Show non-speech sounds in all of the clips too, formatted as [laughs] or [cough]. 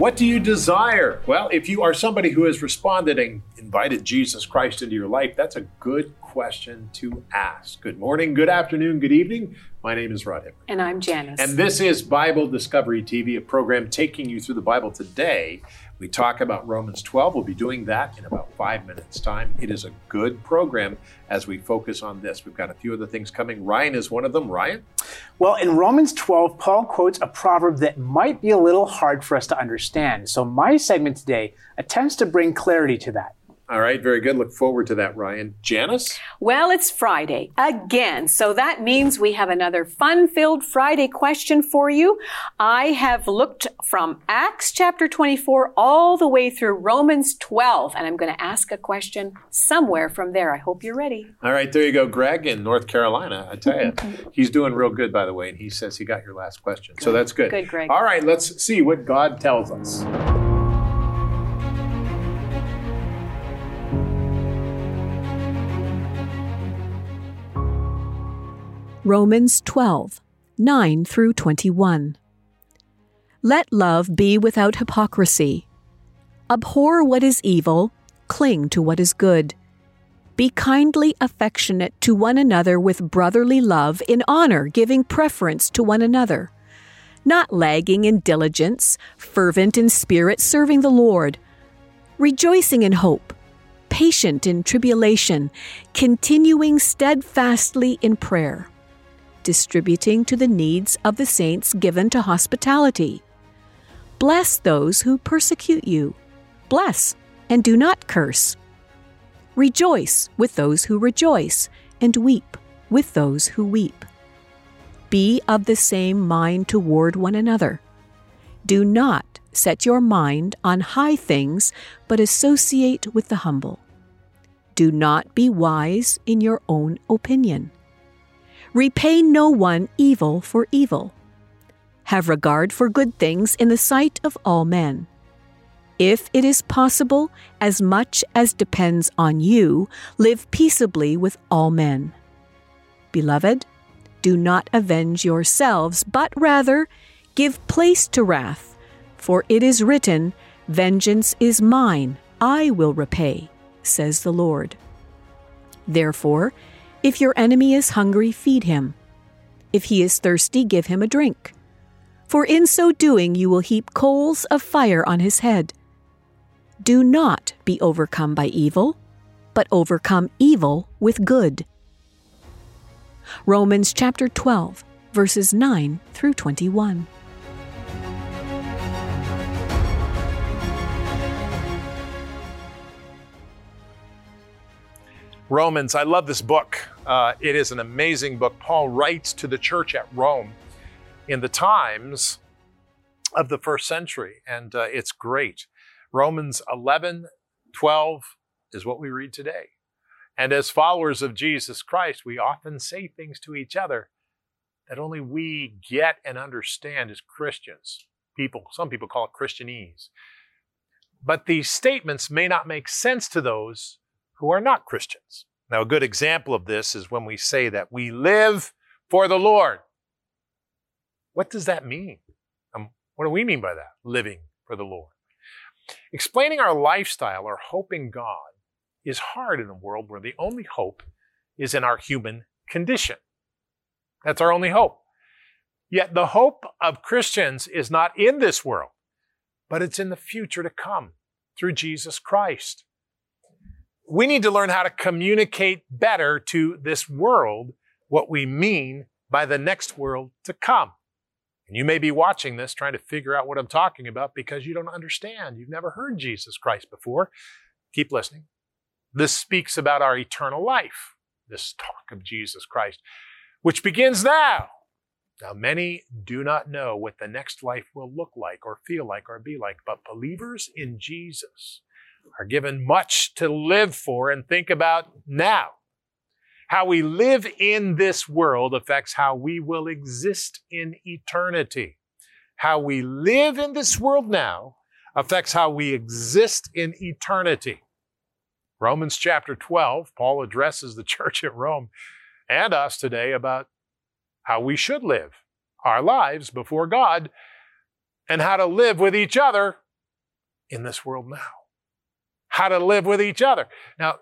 What do you desire? Well, if you are somebody who has responded and invited Jesus Christ into your life, that's a good question to ask. Good morning, good afternoon, good evening. My name is Rod Hembree. And I'm Janice. And this is Bible Discovery TV, a program taking you through the Bible today we talk about Romans 12. We'll be doing that in about five minutes' time. It is a good program as we focus on this. We've got a few other things coming. Ryan is one of them. Ryan? Well, in Romans 12, Paul quotes a proverb that might be a little hard for us to understand. So my segment today attempts to bring clarity to that. All right, very good. Look forward to that, Ryan. Janice? Well, it's Friday again. So that means we have another fun filled Friday question for you. I have looked from Acts chapter 24 all the way through Romans 12, and I'm going to ask a question somewhere from there. I hope you're ready. All right, there you go, Greg in North Carolina. I tell you, [laughs] he's doing real good, by the way, and he says he got your last question. So that's good. Good, Greg. All right, let's see what God tells us. Romans 12, 9 through 21. Let love be without hypocrisy. Abhor what is evil, cling to what is good. Be kindly affectionate to one another with brotherly love, in honor, giving preference to one another. Not lagging in diligence, fervent in spirit, serving the Lord. Rejoicing in hope, patient in tribulation, continuing steadfastly in prayer distributing to the needs of the saints given to hospitality. Bless those who persecute you. Bless and do not curse. Rejoice with those who rejoice, and weep with those who weep. Be of the same mind toward one another. Do not set your mind on high things, but associate with the humble. Do not be wise in your own opinion. Repay no one evil for evil. Have regard for good things in the sight of all men. If it is possible, as much as depends on you, live peaceably with all men. Beloved, do not avenge yourselves, but rather give place to wrath, for it is written, Vengeance is mine, I will repay, says the Lord. Therefore, if your enemy is hungry, feed him. If he is thirsty, give him a drink. For in so doing, you will heap coals of fire on his head. Do not be overcome by evil, but overcome evil with good. Romans chapter 12, verses 9 through 21. Romans, I love this book. Uh, it is an amazing book. Paul writes to the church at Rome in the times of the first century, and uh, it's great. Romans 11, 12 is what we read today. And as followers of Jesus Christ, we often say things to each other that only we get and understand as Christians. People, some people call it Christianese. But these statements may not make sense to those who are not Christians. Now, a good example of this is when we say that we live for the Lord. What does that mean? Um, what do we mean by that? Living for the Lord. Explaining our lifestyle or hope in God is hard in a world where the only hope is in our human condition. That's our only hope. Yet the hope of Christians is not in this world, but it's in the future to come through Jesus Christ we need to learn how to communicate better to this world what we mean by the next world to come. And you may be watching this trying to figure out what I'm talking about because you don't understand. You've never heard Jesus Christ before. Keep listening. This speaks about our eternal life, this talk of Jesus Christ, which begins now. Now, many do not know what the next life will look like or feel like or be like, but believers in Jesus are given much to live for and think about now. How we live in this world affects how we will exist in eternity. How we live in this world now affects how we exist in eternity. Romans chapter 12, Paul addresses the [laughs] church at Rome and us today about how we should live our lives before God and how to live with each other in this world now. How to live with each other. Now,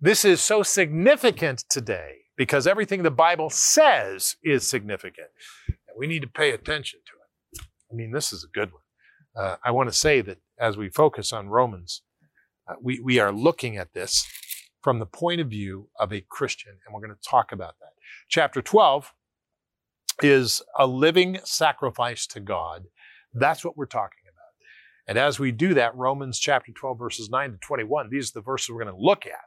this is so significant today because everything the Bible says is significant. We need to pay attention to it. I mean, this is a good one. Uh, I want to say that as we focus on Romans, uh, we, we are looking at this from the point of view of a Christian, and we're going to talk about that. Chapter 12 is a living sacrifice to God. That's what we're talking. And as we do that, Romans chapter 12, verses 9 to 21, these are the verses we're going to look at.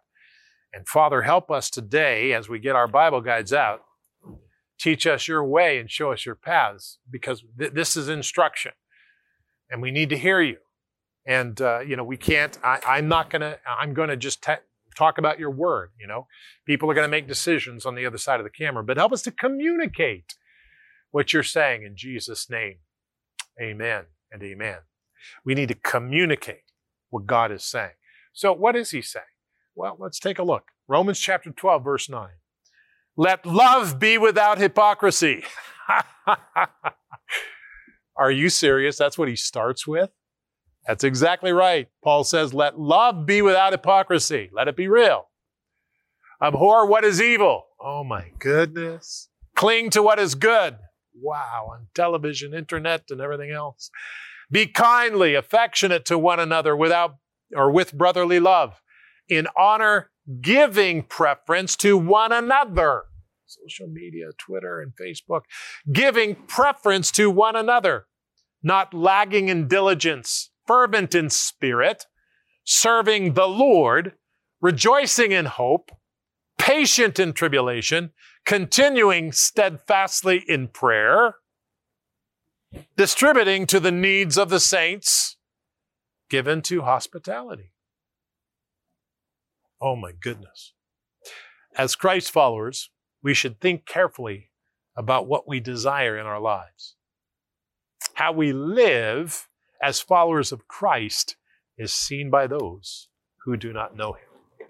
And Father, help us today as we get our Bible guides out. Teach us your way and show us your paths because th- this is instruction and we need to hear you. And, uh, you know, we can't, I, am not going to, I'm going to just talk about your word. You know, people are going to make decisions on the other side of the camera, but help us to communicate what you're saying in Jesus' name. Amen and amen. We need to communicate what God is saying. So, what is He saying? Well, let's take a look. Romans chapter 12, verse 9. Let love be without hypocrisy. [laughs] Are you serious? That's what he starts with? That's exactly right. Paul says, Let love be without hypocrisy. Let it be real. Abhor what is evil. Oh my goodness. Cling to what is good. Wow. On television, internet, and everything else. Be kindly, affectionate to one another without or with brotherly love. In honor, giving preference to one another. Social media, Twitter and Facebook. Giving preference to one another. Not lagging in diligence fervent in spirit, serving the Lord, rejoicing in hope, patient in tribulation, continuing steadfastly in prayer, distributing to the needs of the saints, given to hospitality. Oh my goodness. As Christ followers, we should think carefully about what we desire in our lives. How we live as followers of Christ is seen by those who do not know him.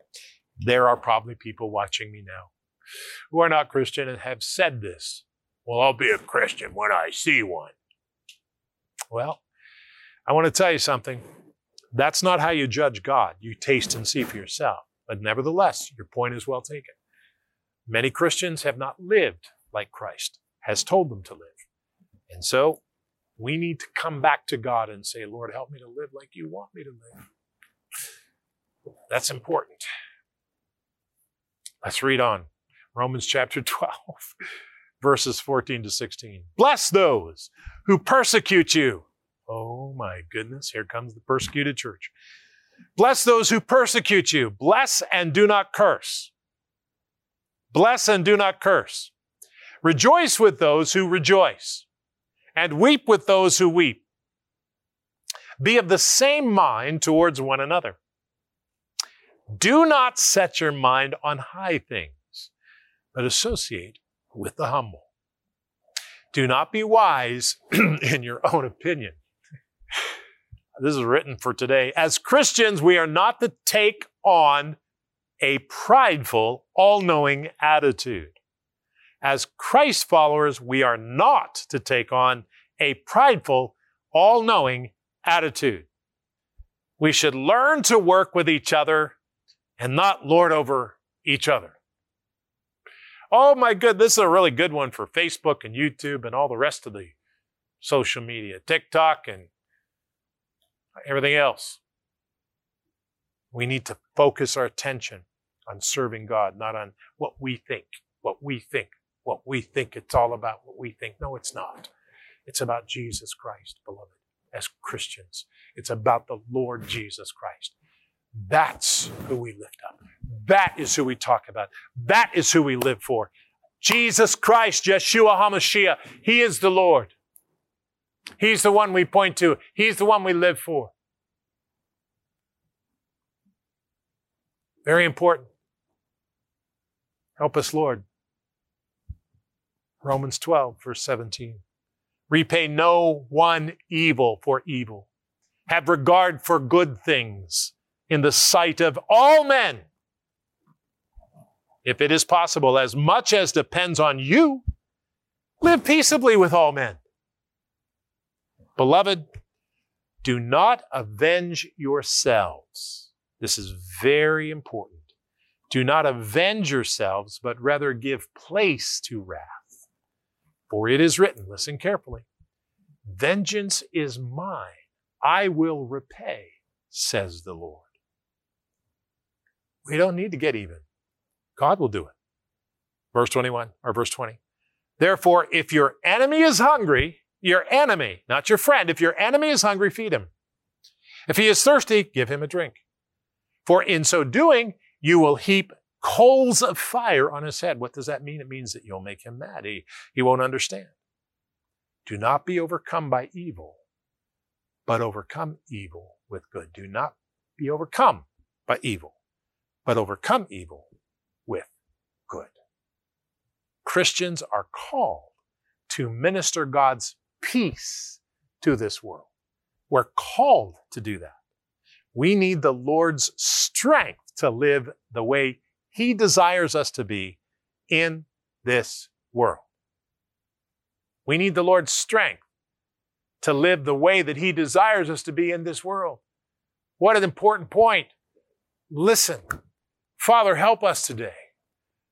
There are probably people watching me now who are not Christian and have said this. Well, I'll be a Christian when I see one. Well, I want to tell you something. That's not how you judge God. You taste and see for yourself. But nevertheless, your point is well taken. Many Christians have not lived like Christ has told them to live. And so we need to come back to God and say, Lord, help me to live like you want me to live. That's important. Let's read on. Romans chapter [laughs] 12, verses 14 to 16. Bless those who persecute you. Oh my goodness, here comes the persecuted church. Bless those who persecute you. Bless and do not curse. Bless and do not curse. Rejoice with those who rejoice and weep with those who weep. Be of the same mind towards one another. Do not set your mind on high things, but associate with the humble. Do not be wise [clears throat] in your own opinion. This is written for today. As Christians, we are not to take on a prideful, all knowing attitude. As Christ followers, we are not to take on a prideful, all knowing attitude. We should learn to work with each other and not lord over each other. Oh my good, this is a really good one for Facebook and YouTube and all the rest of the social media, TikTok and everything else. We need to focus our attention on serving God, not on what we think, what we think, what we think it's all about, what we think. No, it's not. It's about Jesus Christ, beloved, as Christians. It's about the Lord Jesus Christ. That's who we lift up. That is who we talk about. That is who we live for. Jesus Christ, Yeshua HaMashiach. He is the Lord. He's the one we point to. He's the one we live for. Very important. Help us, Lord. Romans 12, verse 17. Repay no one evil for evil. Have regard for good things in the sight of all men. If it is possible, as much as depends on you, live peaceably with all men. Beloved, Do not avenge yourselves. This is very important. Do not avenge yourselves, but rather give place to wrath. For it is written, listen carefully, Vengeance is mine, I will repay, says the Lord. We don't need to get even. God will do it. Verse 21 or verse 20. Therefore, if your enemy is hungry, your enemy, not your friend, if your enemy is hungry, feed him. If he is thirsty, give him a drink. For in so doing, you will heap coals of fire on his head. What does that mean? It means that you'll make him mad. He, he won't understand. Do not be overcome by evil, but overcome evil with good. Do not be overcome by evil, but overcome evil with good. Christians are called to minister God's peace to this world. We're called to do that. We need the Lord's strength to live the way He desires us to be in this world. We need the Lord's strength to live the way that He desires us to be in this world. What an important point. Listen, Father, help us today.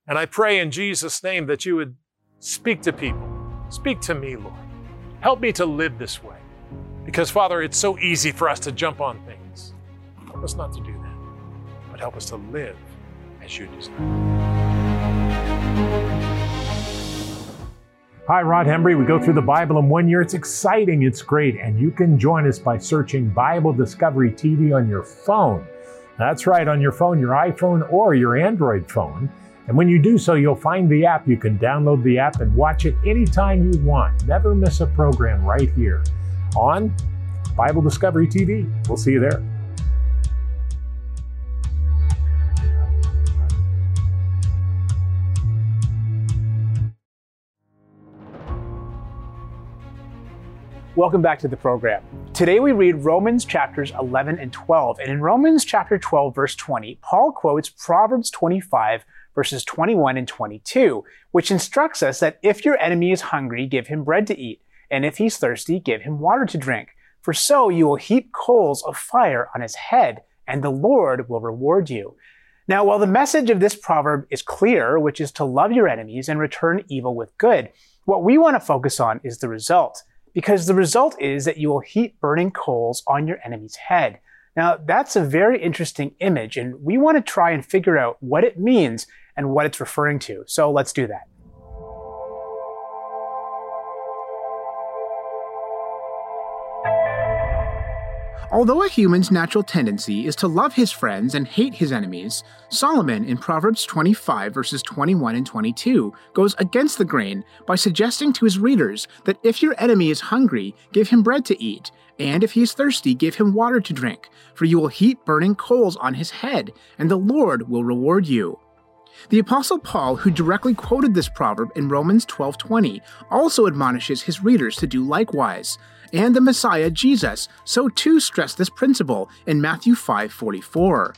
And I pray in Jesus' name that you would speak to people. Speak to me, Lord. Help me to live this way. Because, Father, it's so easy for us to jump on things. Help us not to do that, but help us to live as you desire. Hi, Rod Hembree. We go through the Bible in one year. It's exciting, it's great, and you can join us by searching Bible Discovery TV on your phone. That's right, on your phone, your iPhone or your Android phone. And when you do so, you'll find the app. You can download the app and watch it anytime you want. Never miss a program right here on Bible Discovery TV. We'll see you there. Welcome back to the program. Today we read Romans chapters 11 and 12. And in Romans chapter 12, verse 20, Paul quotes Proverbs 25, verses 21 and 22, which instructs us that if your enemy is hungry, give him bread to eat, and if he's thirsty, give him water to drink. For so you will heap coals of fire on his head, and the Lord will reward you. Now, while the message of this proverb is clear, which is to love your enemies and return evil with good, what we want to focus on is the result. Because the result is that you will heap burning coals on your enemy's head. Now, that's a very interesting image, and we want to try and figure out what it means and what it's referring to. So let's do that. Although a human's natural tendency is to love his friends and hate his enemies, Solomon in Proverbs 25 verses 21 and 22 goes against the grain by suggesting to his readers that if your enemy is hungry, give him bread to eat, and if he is thirsty, give him water to drink, for you will heap burning coals on his head, and the Lord will reward you. The apostle Paul, who directly quoted this proverb in Romans 12:20, also admonishes his readers to do likewise. And the Messiah Jesus so too stressed this principle in Matthew 5:44.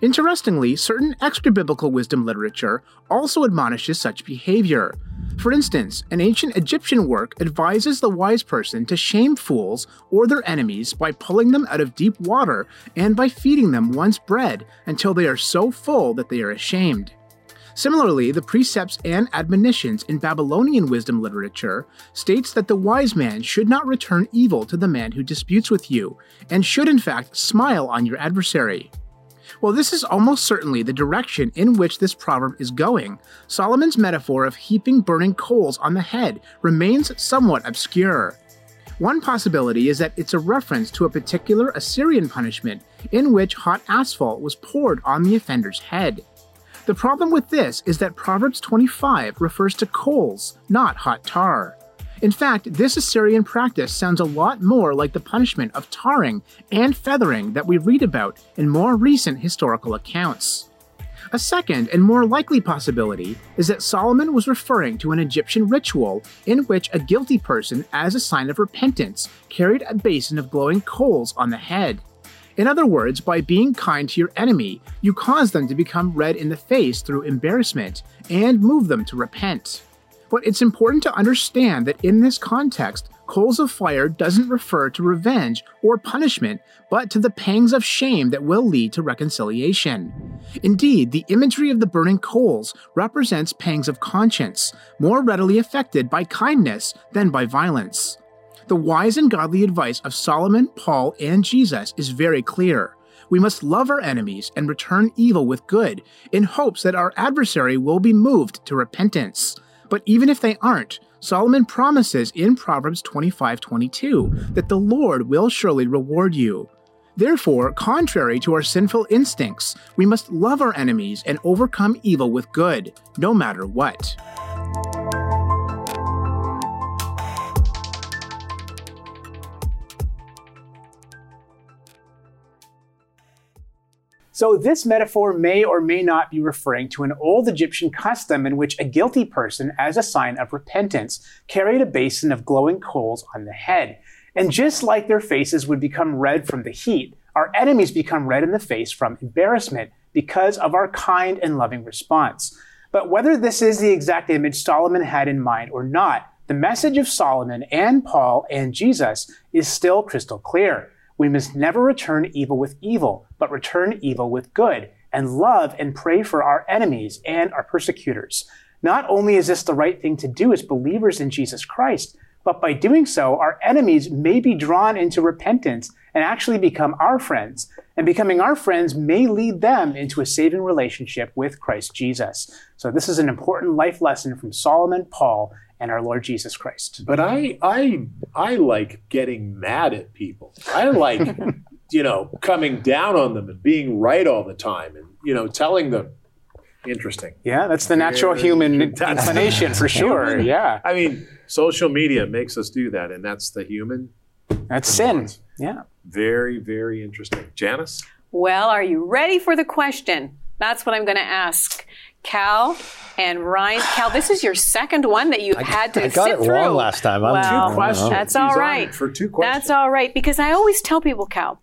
Interestingly, certain extra biblical wisdom literature also admonishes such behavior. For instance, an ancient Egyptian work advises the wise person to shame fools or their enemies by pulling them out of deep water and by feeding them once bread until they are so full that they are ashamed. Similarly, the precepts and admonitions in Babylonian wisdom literature states that the wise man should not return evil to the man who disputes with you, and should in fact smile on your adversary. While this is almost certainly the direction in which this proverb is going, Solomon's metaphor of heaping burning coals on the head remains somewhat obscure. One possibility is that it's a reference to a particular Assyrian punishment in which hot asphalt was poured on the offender's head. The problem with this is that Proverbs 25 refers to coals, not hot tar. In fact, this Assyrian practice sounds a lot more like the punishment of tarring and feathering that we read about in more recent historical accounts. A second and more likely possibility is that Solomon was referring to an Egyptian ritual in which a guilty person, as a sign of repentance, carried a basin of glowing coals on the head. In other words, by being kind to your enemy, you cause them to become red in the face through embarrassment and move them to repent. But it's important to understand that in this context, coals of fire doesn't refer to revenge or punishment, but to the pangs of shame that will lead to reconciliation. Indeed, the imagery of the burning coals represents pangs of conscience, more readily affected by kindness than by violence. The wise and godly advice of Solomon, Paul, and Jesus is very clear. We must love our enemies and return evil with good, in hopes that our adversary will be moved to repentance. But even if they aren't, Solomon promises in Proverbs 25:22 that the Lord will surely reward you. Therefore, contrary to our sinful instincts, we must love our enemies and overcome evil with good, no matter what. So, this metaphor may or may not be referring to an old Egyptian custom in which a guilty person, as a sign of repentance, carried a basin of glowing coals on the head. And just like their faces would become red from the heat, our enemies become red in the face from embarrassment because of our kind and loving response. But whether this is the exact image Solomon had in mind or not, the message of Solomon and Paul and Jesus is still crystal clear. We must never return evil with evil, but return evil with good, and love and pray for our enemies and our persecutors. Not only is this the right thing to do as believers in Jesus Christ, but by doing so, our enemies may be drawn into repentance and actually become our friends. And becoming our friends may lead them into a saving relationship with Christ Jesus. So, this is an important life lesson from Solomon, Paul, and our Lord Jesus Christ. But I I I like getting mad at people. I like [laughs] you know coming down on them and being right all the time and you know telling them interesting. Yeah, that's the natural Very- human [laughs] inclination for [laughs] sure. Human. Yeah, I mean, social media makes us do that and that's the human. that's sin. Yeah. Very very interesting. Janice? Well, are you ready for the question? That's what I'm going to ask. Cal and Ryan. Cal, this is your second one that you've had to I got sit it through. wrong last time. I'm- Well, Two questions. That's He's all on right. it for two questions. That's all right because I always tell people, Cal,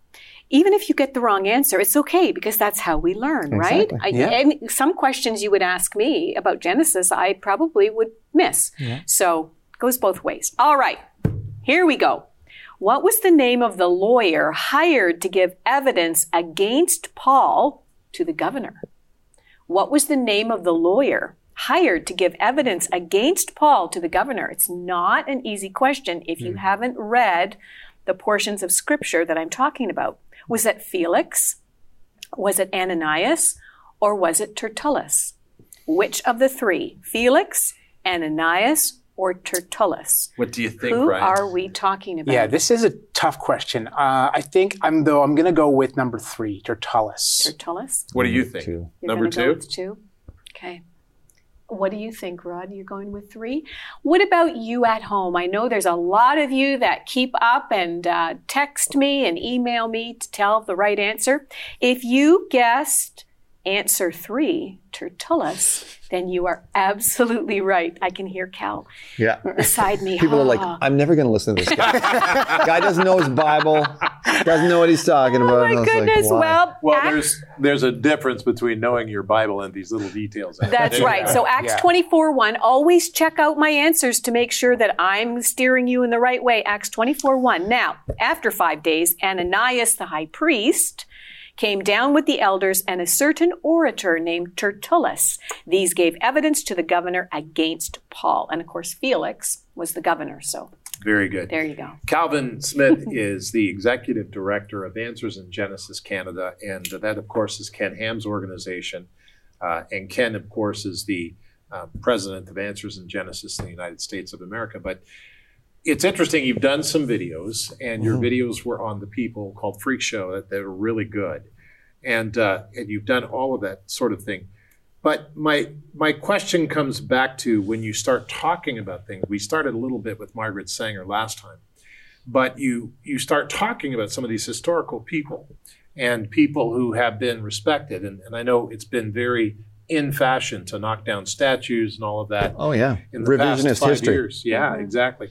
even if you get the wrong answer, it's okay because that's how we learn, right? I, Yeah. and some questions you would ask me about Genesis, I probably would miss. Yeah. So it goes both ways. All right, here we go. What was the name of the lawyer hired to give evidence against Paul to the governor? What was the name of the lawyer hired to give evidence against Paul to the governor? It's not an easy question if you hmm. haven't read the portions of scripture that I'm talking about. Was it Felix? Was it Ananias? Or was it Tertullus? Which of the three? Felix, Ananias, or Tertullus? What do you think, Who Ryan? are we talking about? Yeah, this is a tough question. Uh, I think I'm though I'm going to go with number three, Tertullus. Tertullus? what do you think? Two. You're Number gonna go two? with two? Okay. What do you think, Rod? You're going with three? What about you at home? I know there's a lot of you that keep up and uh, text me and email me to tell the right answer. If you guessed answer three, Tertullus, then you are absolutely right. I can hear Cal Yeah. beside me. [laughs] People are like, Ah. I'm never going to listen to this guy. [laughs] guy doesn't know his Bible, doesn't know what he's talking about. Oh my was like, goodness. well, Well, Acts- there's there's a difference between knowing your Bible and these little details. That's right. So Acts Yeah. 24 1, always check out my answers to make sure that I'm steering you in the right way. Acts 24 1. Now, after five days, Ananias the high priest came down with the elders and a certain orator named Tertullus. These gave evidence to the governor against Paul. And of course, Felix was the governor. So Very good. there you go. Calvin Smith [laughs] is the executive director of Answers in Genesis Canada, and that, of course, is Ken Ham's organization. Uh, and Ken, of course, is the uh, president of Answers in Genesis in the United States of America. But it's interesting, you've done some videos, and your videos were on the People called Freak Show that they were really good, and uh, and you've done all of that sort of thing. But my my question comes back to when you start talking about things. We started a little bit with Margaret Sanger last time, but you you start talking about some of these historical people and people who have been respected. And, and I know it's been very in fashion to knock down statues and all of that Oh, yeah. in the past Revisionist five history. years. Yeah, exactly.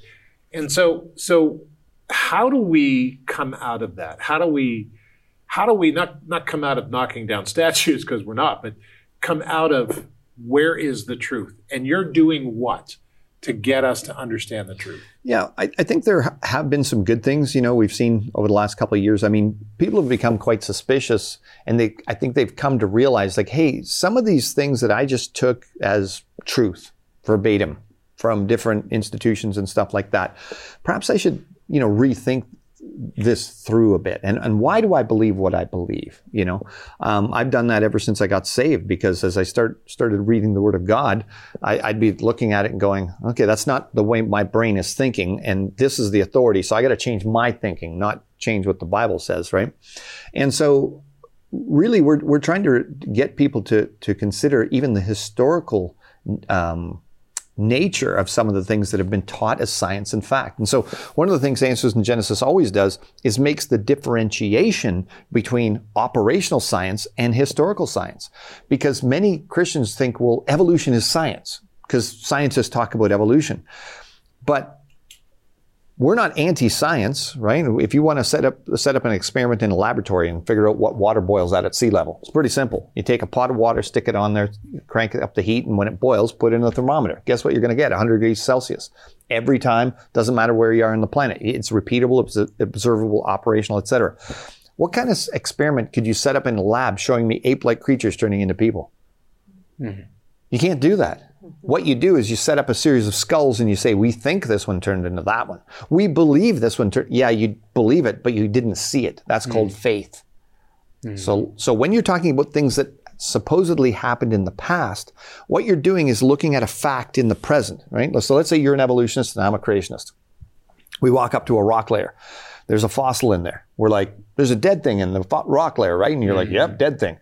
And so so how do we come out of that? How do we how do we not not come out of knocking down [laughs] statues because we're not, but come out of where is the truth? And you're doing what to get us to understand the truth? Yeah, I, I, think there have been some good things. You know, we've seen over the last couple of years. I mean, people have become quite suspicious, and they, I think they've come to realize, like, hey, some of these things that I just took as truth, verbatim, from different institutions and stuff like that, perhaps I should, you know, rethink this through a bit. And, and why do i believe what i believe you know? Um, i've done that ever since i got saved because as i start started reading the word of god I, would be looking at it and going okay that's not the way my brain is thinking and this is the authority so i got to change my thinking not change what the bible says right? And so really we're, we're trying to get people to, to consider even the historical um, nature of some of the things that have been taught as science and fact. And so one of the things Answers in Genesis always does is makes the differentiation between operational science and historical science. Because many Christians think, well, evolution is science, because scientists talk about evolution. But we're not anti-science, right? If you want to set up set up an experiment in a laboratory and figure out what water boils at at sea level, it's pretty simple. You take a pot of water, stick it on there, crank it up the heat, and when it boils, put it in a thermometer. Guess what you're going to get? 100 degrees Celsius every time. Doesn't matter where you are on the planet. It's repeatable, it's observable, operational, etc. What kind of experiment could you set up in a lab showing me ape-like creatures turning into people? Mm-hmm. You can't do that. What you do is you set up a series of skulls and you say, we think this one turned into that one. We believe this one turned, yeah, you believe it, but you didn't see it. That's mm. called faith. Mm. So, so when you're talking about things that supposedly happened in the past, what you're doing is looking at a fact in the present, right? So let's say you're an evolutionist and I'm a creationist. We walk up to a rock layer. There's a fossil in there. We're like, there's a dead thing in the rock layer, right? And you're mm-hmm. like, yep, dead thing.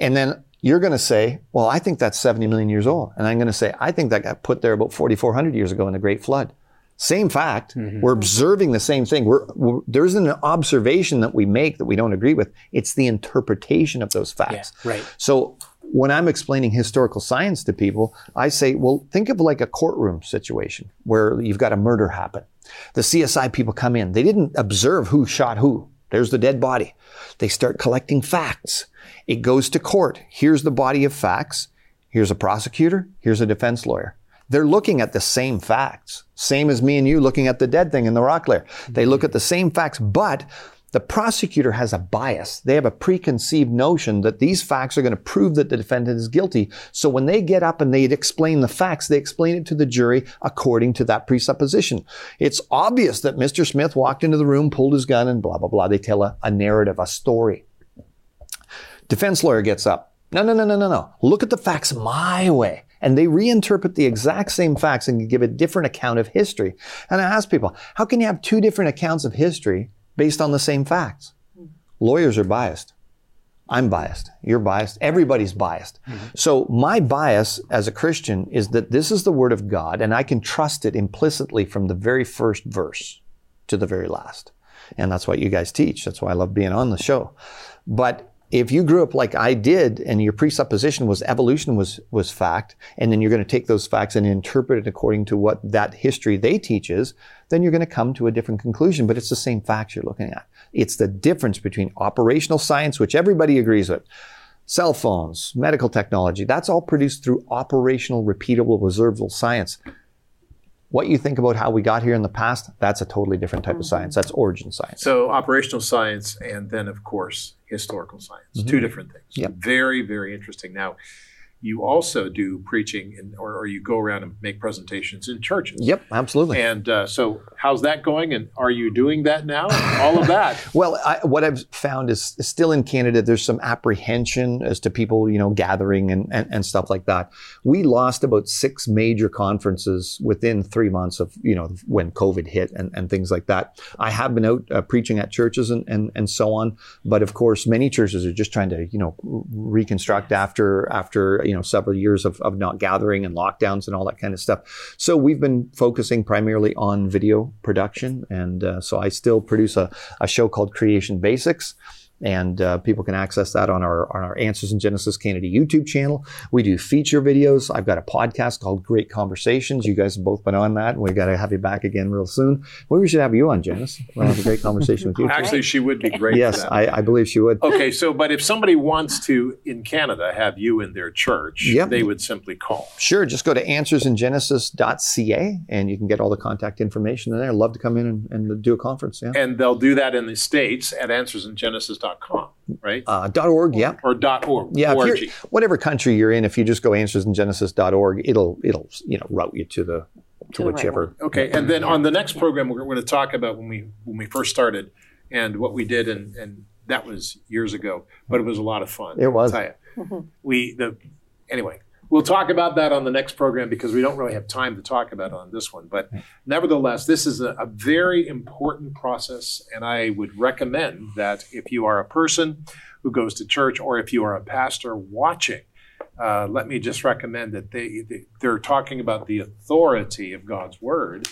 And then you're going to say, well, I think that's 70 million years old. And I'm going to say, I think that got put there about 4,400 years ago in the Great Flood. Same fact. Mm-hmm. We're observing the same thing. We're, we're, there's an observation that we make that we don't agree with. It's the interpretation of those facts. Yeah, right. So when I'm explaining historical science to people, I say, well, think of like a courtroom situation where you've got a murder happen. The CSI people come in. They didn't observe who shot who. There's the dead body. They start collecting facts. It goes to court. Here's the body of facts. Here's a prosecutor. Here's a defense lawyer. They're looking at the same facts. Same as me and you looking at the dead thing in the rock layer. They look at the same facts, but the prosecutor has a bias. They have a preconceived notion that these facts are going to prove that the defendant is guilty. So when they get up and they explain the facts, they explain it to the jury according to that presupposition. It's obvious that Mr. Smith walked into the room, pulled his gun, and blah, blah, blah. They tell a, a narrative, a story. Defense lawyer gets up. No, no, no, no, no, no. Look at the facts my way. And they reinterpret the exact same facts and give a different account of history. And I ask people, how can you have two different accounts of history based on the same facts? Lawyers are biased. I'm biased. You're biased. Everybody's biased. Mm-hmm. So my bias as a Christian is that this is the Word of God and I can trust it implicitly from the very first verse to the very last. And that's what you guys teach. That's why I love being on the show. But if you grew up like I did and your presupposition was evolution was, was fact, and then you're going to take those facts and interpret it according to what that history they teaches, then you're going to come to a different conclusion. But it's the same facts you're looking at. It's the difference between operational science, which everybody agrees with, cell phones, medical technology, that's all produced through operational, repeatable, observable science. What you think about how we got here in the past, that's a totally different type of science. That's origin science. So operational science and then of course historical science. Mm-hmm. Two different things. Yep. Very, very interesting. Now, you also do preaching in, or, or, you go around and make presentations in churches. Yep, absolutely. And uh, so, how's that going? And are you doing that now? All of that. [laughs] well, I, what I've found is, still in Canada, there's some apprehension as to people, you know, gathering and, and, and, stuff like that. We lost about six major conferences within three months of, you know, when COVID hit and, and things like that. I have been out uh, preaching at churches and, and, and so on. But of course, many churches are just trying to, you know, reconstruct after, after, you know, several years of, of not gathering and lockdowns and all that kind of stuff. So we've been focusing primarily on video production. And uh, so I still produce a, a show called Creation Basics. And uh, people can access that on our on our Answers in Genesis Canada YouTube channel. We do feature videos. I've got a podcast called Great Conversations. You guys have both been on that, we got to have you back again real soon. Well, we should have you on, Janice. We'll have a great conversation with you. Actually, she would be great. yes. I, I believe she would. Okay, so but if somebody wants to in Canada have you in their church, Yep. they would simply call. Sure, just go to answersingenesis.ca and genesis.ca and you can get all the contact information in there. I'd love to come in and, and do a conference. Yeah. And they'll do that in the States at answersingenesis.com, right? Uh, .org, yeah. or .org. Yeah, if you're, whatever country you're in, if you just go answersingenesis.org, it'll it'll you know route you to the to, the right whichever. Okay, and then on the next program, we're going to talk about when we when we first started and what we did, and and that was years ago, but it was a lot of fun. It was. I'll tell you. We the anyway. We'll talk about that on the next program because we don't really have time to talk about it on this one. But nevertheless, this is a, a very important process, and I would recommend that if you are a person who goes to church or if you are a pastor watching, uh, let me just recommend that they, they they're talking about the authority of God's word.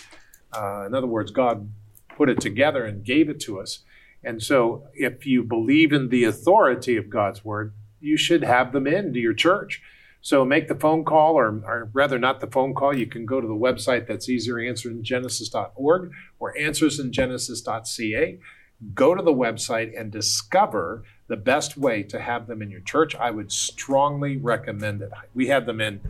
Uh, in other words, God put it together and gave it to us. And so, if you believe in the authority of God's word, you should have them into your church. So make the phone call, or, or rather, not the phone call. You can go to the website that's easier, answeringenesis.org or answersingenesis.ca. Go to the website and discover the best way to have them in your church. I would strongly recommend it. We had them in,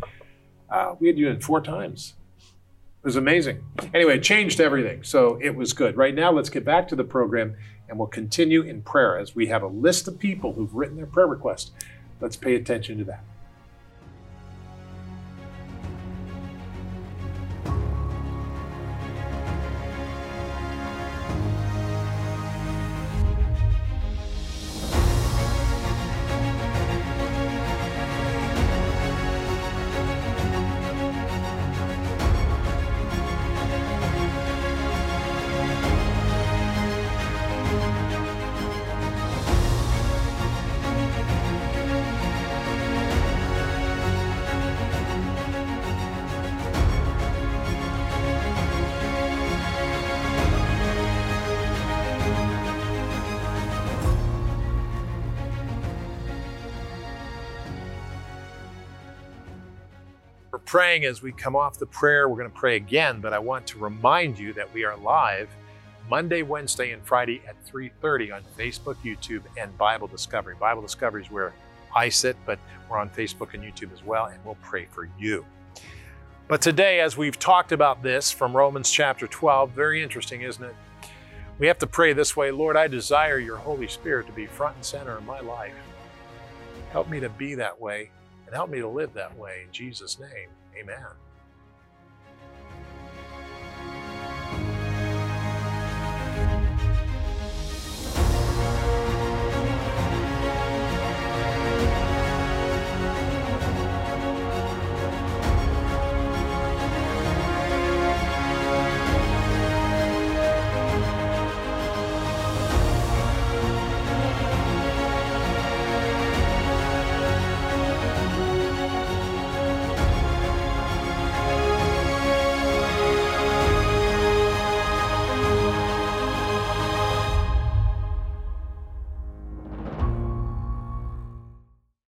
uh, we had you in four times. It was amazing. Anyway, it changed everything. So it was good. Right now, let's get back to the program and we'll continue in prayer as we have a list of people who've written their prayer request. Let's pay attention to that. Praying as we come off the prayer. We're going to pray again, but I want to remind you that we are live Monday, Wednesday, and Friday at 3:30 on Facebook, YouTube, and Bible Discovery. Bible Discovery is where I sit, but we're on Facebook and YouTube as well, and we'll pray for you. But today, as we've talked about this from Romans chapter 12, very interesting, isn't it? We have to pray this way Lord, I desire your Holy Spirit to be front and center in my life. Help me to be that way and help me to live that way. In Jesus' name, amen.